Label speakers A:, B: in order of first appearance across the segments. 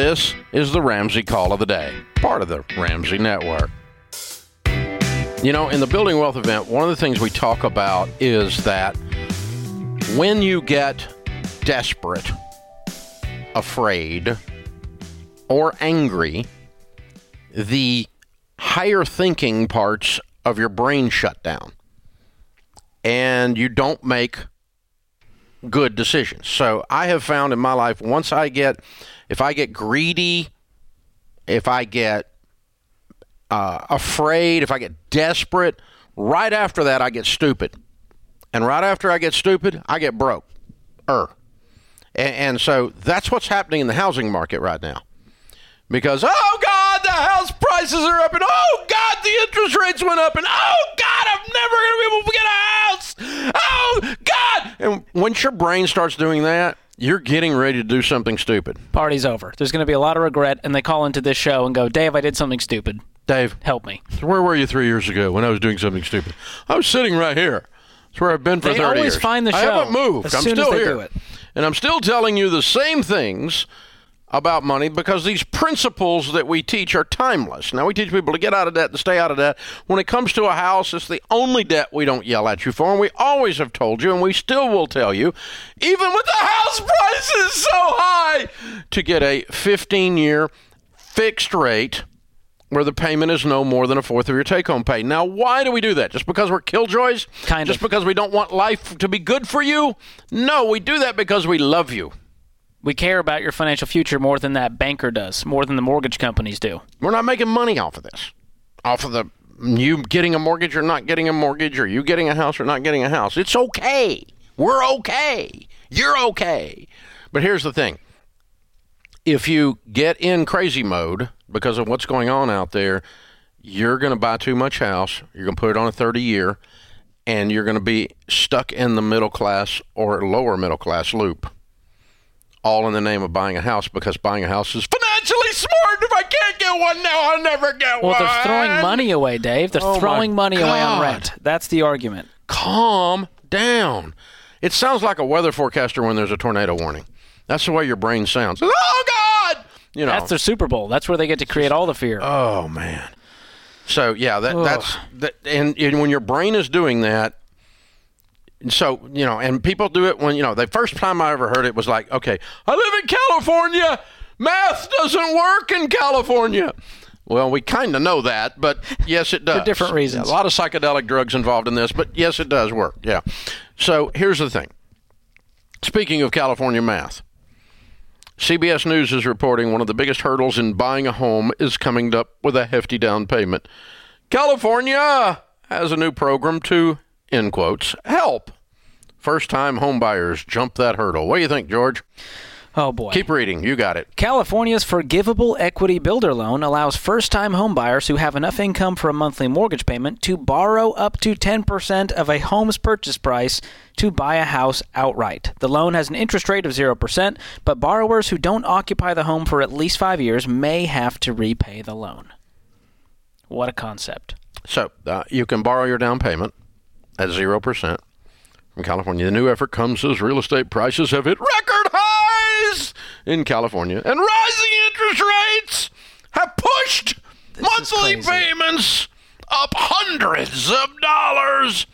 A: This is the Ramsey Call of the Day, part of the Ramsey Network. You know, in the Building Wealth event, one of the things we talk about is that when you get desperate, afraid, or angry, the higher thinking parts of your brain shut down and you don't make good decisions. So I have found in my life once I get if I get greedy, if I get uh, afraid, if I get desperate, right after that I get stupid. And right after I get stupid, I get broke. Er. And, and so that's what's happening in the housing market right now. Because, oh God, the house prices are up, and oh God, the interest rates went up, and oh God, I'm never going to be able to get a house. Oh God. And once your brain starts doing that, you're getting ready to do something stupid.
B: Party's over. There's going to be a lot of regret, and they call into this show and go, Dave, I did something stupid.
A: Dave,
B: Help me.
A: where were you three years ago when I was doing something stupid? I was sitting right here. That's where I've been for
B: They
A: 30
B: always
A: years.
B: find the show.
A: I haven't moved. I'm still
B: they
A: here. And I'm still telling you the same things about money because these principles that we teach are timeless. Now, we teach people to get out of debt and stay out of debt. When it comes to a house, it's the only debt we don't yell at you for. And we always have told you, and we still will tell you, even with the house prices so high, to get a 15 year fixed rate where the payment is no more than a fourth of your take home pay. Now, why do we do that? Just because we're killjoys?
B: Kind
A: Just
B: of.
A: because we don't want life to be good for you? No, we do that because we love you.
B: We care about your financial future more than that banker does, more than the mortgage companies do.
A: We're not making money off of this. Off of the you getting a mortgage or not getting a mortgage or you getting a house or not getting a house. It's okay. We're okay. You're okay. But here's the thing. If you get in crazy mode because of what's going on out there, you're going to buy too much house. You're going to put it on a 30 year and you're going to be stuck in the middle class or lower middle class loop. All in the name of buying a house because buying a house is financially smart. If I can't get one now, I'll never get
B: Well,
A: one.
B: Well, they're throwing money away, Dave. They're
A: Oh,
B: throwing money away on rent. That's the argument.
A: Calm down. It sounds like a weather forecaster when there's a tornado warning. That's the way your brain sounds. Oh God! You know.
B: That's their Super Bowl. That's where they get to create all the fear.
A: Oh man. So yeah, that that's that, and, and when your brain is doing that. So you know, and people do it when you know the first time I ever heard it was like, okay, I live in California. Math doesn't work in California. Well, we kind of know that, but yes, it does.
B: For different reasons.
A: A lot of psychedelic drugs involved in this, but yes, it does work. Yeah. So here's the thing. Speaking of California math, CBS News is reporting one of the biggest hurdles in buying a home is coming up with a hefty down payment. California has a new program to, in quotes, help first time homebuyers jump that hurdle. What do you think, George?
B: Oh boy.
A: Keep reading. You got it.
B: California's Forgivable Equity Builder Loan allows first time homebuyers who have enough income for a monthly mortgage payment to borrow up to 10% of a home's purchase price to buy a house outright. The loan has an interest rate of 0%, but borrowers who don't occupy the home for at least five years may have to repay the loan. What a concept.
A: So uh, you can borrow your down payment at 0% from California. The new effort comes as real estate prices have hit record highs in California, and rising interest rates have pushed
B: is
A: monthly payments up hundreds of dollars.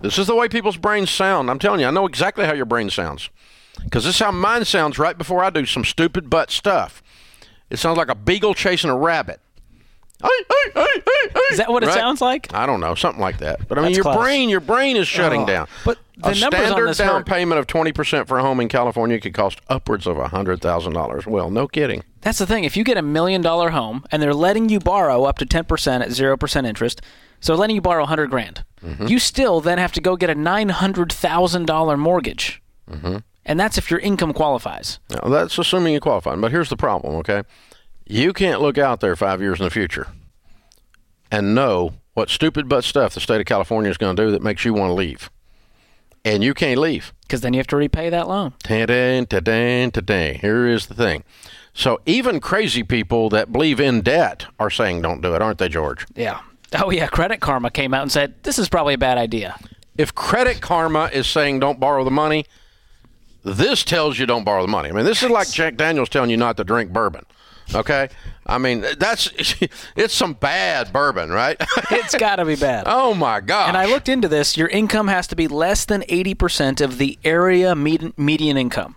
A: This is the way people's brains sound. I'm telling you, I know exactly how your brain sounds. Because this is how mine sounds right before I do some stupid butt stuff. It sounds like a beagle chasing a rabbit. Hey, hey, hey.
B: Is that what it
A: Right?
B: sounds like?
A: I don't know, something like that. But I mean,
B: That's
A: your
B: close.
A: brain, your brain is shutting
B: Oh,
A: down.
B: but the
A: a
B: numbers on
A: standard
B: this
A: down
B: hurt.
A: payment of twenty percent for a home in California could cost upwards of hundred thousand dollars. Well, no kidding.
B: That's the thing. If you get a million dollar home and they're letting you borrow up to 10% at 0% interest, so letting you borrow 100 grand,
A: Mm-hmm.
B: you still then have to go get a $900,000 mortgage. Mm-hmm. And that's if your income qualifies.
A: Now, that's assuming you qualify. But here's the problem. Okay, you can't look out there five years in the future and know what stupid butt stuff the state of California is going to do that makes you want to leave, and you can't leave.
B: Because then you have to repay that loan.
A: Ta-da, ta-da, ta-da. Here is the thing. So even crazy people that believe in debt are saying don't do it, aren't they, George?
B: Yeah. Oh, yeah. Credit Karma came out and said, this is probably a bad idea.
A: If Credit Karma is saying don't borrow the money, This tells you don't borrow the money. I mean, this is like Jack Daniels telling you not to drink bourbon. Okay, I mean that's it's some bad bourbon, right?
B: it's got to be bad.
A: Oh my god!
B: And I looked into this. Your income has to be less than eighty percent of the area median income.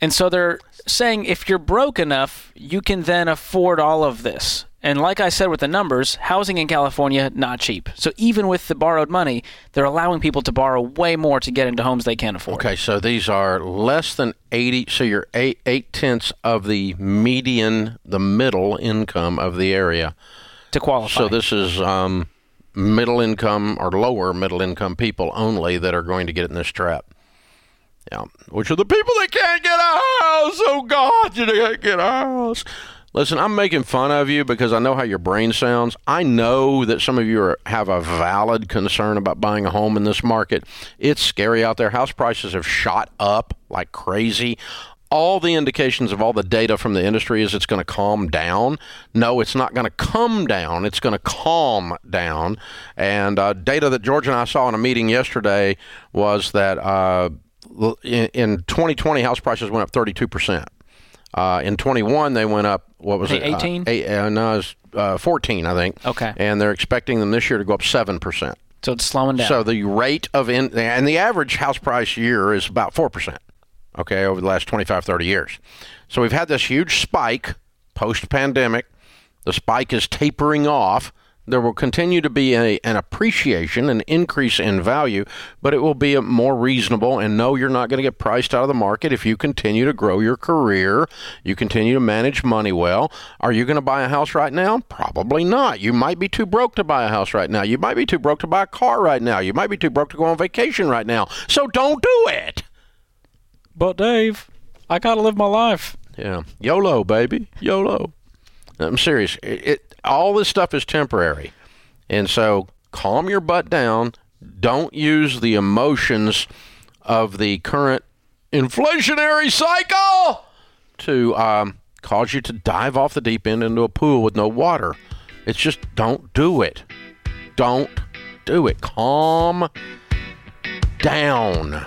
B: And so they're saying if you're broke enough, you can then afford all of this. And like I said with the numbers, housing in California not cheap. So even with the borrowed money, they're allowing people to borrow way more to get into homes they can't afford.
A: Okay, so these are less than eighty. So you're eight eight tenths of the median, the middle income of the area
B: to qualify.
A: So this is um, middle income or lower middle income people only that are going to get in this trap. Yeah, which are the people that can't get a house. Oh God, you can't get a house. Listen, I'm making fun of you because I know how your brain sounds. I know that some of you are, have a valid concern about buying a home in this market. It's scary out there. House prices have shot up like crazy. All the indications of all the data from the industry is it's going to calm down. No, it's not going to come down. It's going to calm down. And uh, data that George and I saw in a meeting yesterday was that uh, in 2020, house prices went up 32 percent. Uh, in 21, they went up. What was
B: it? 18.
A: Uh, eight, uh, no, it was, uh, 14, I think.
B: Okay.
A: And they're expecting them this year to go up seven percent.
B: So it's slowing down.
A: So the rate of in and the average house price year is about four percent. Okay, over the last 25, 30 years. So we've had this huge spike post pandemic. The spike is tapering off there will continue to be a, an appreciation, an increase in value, but it will be a more reasonable. And no, you're not going to get priced out of the market if you continue to grow your career, you continue to manage money well. Are you going to buy a house right now? Probably not. You might be too broke to buy a house right now. You might be too broke to buy a car right now. You might be too broke to go on vacation right now. So don't do it.
B: But Dave, I got to live my life.
A: Yeah. YOLO, baby. YOLO. I'm serious. It, it, all this stuff is temporary. And so calm your butt down. Don't use the emotions of the current inflationary cycle to um, cause you to dive off the deep end into a pool with no water. It's just don't do it. Don't do it. Calm down.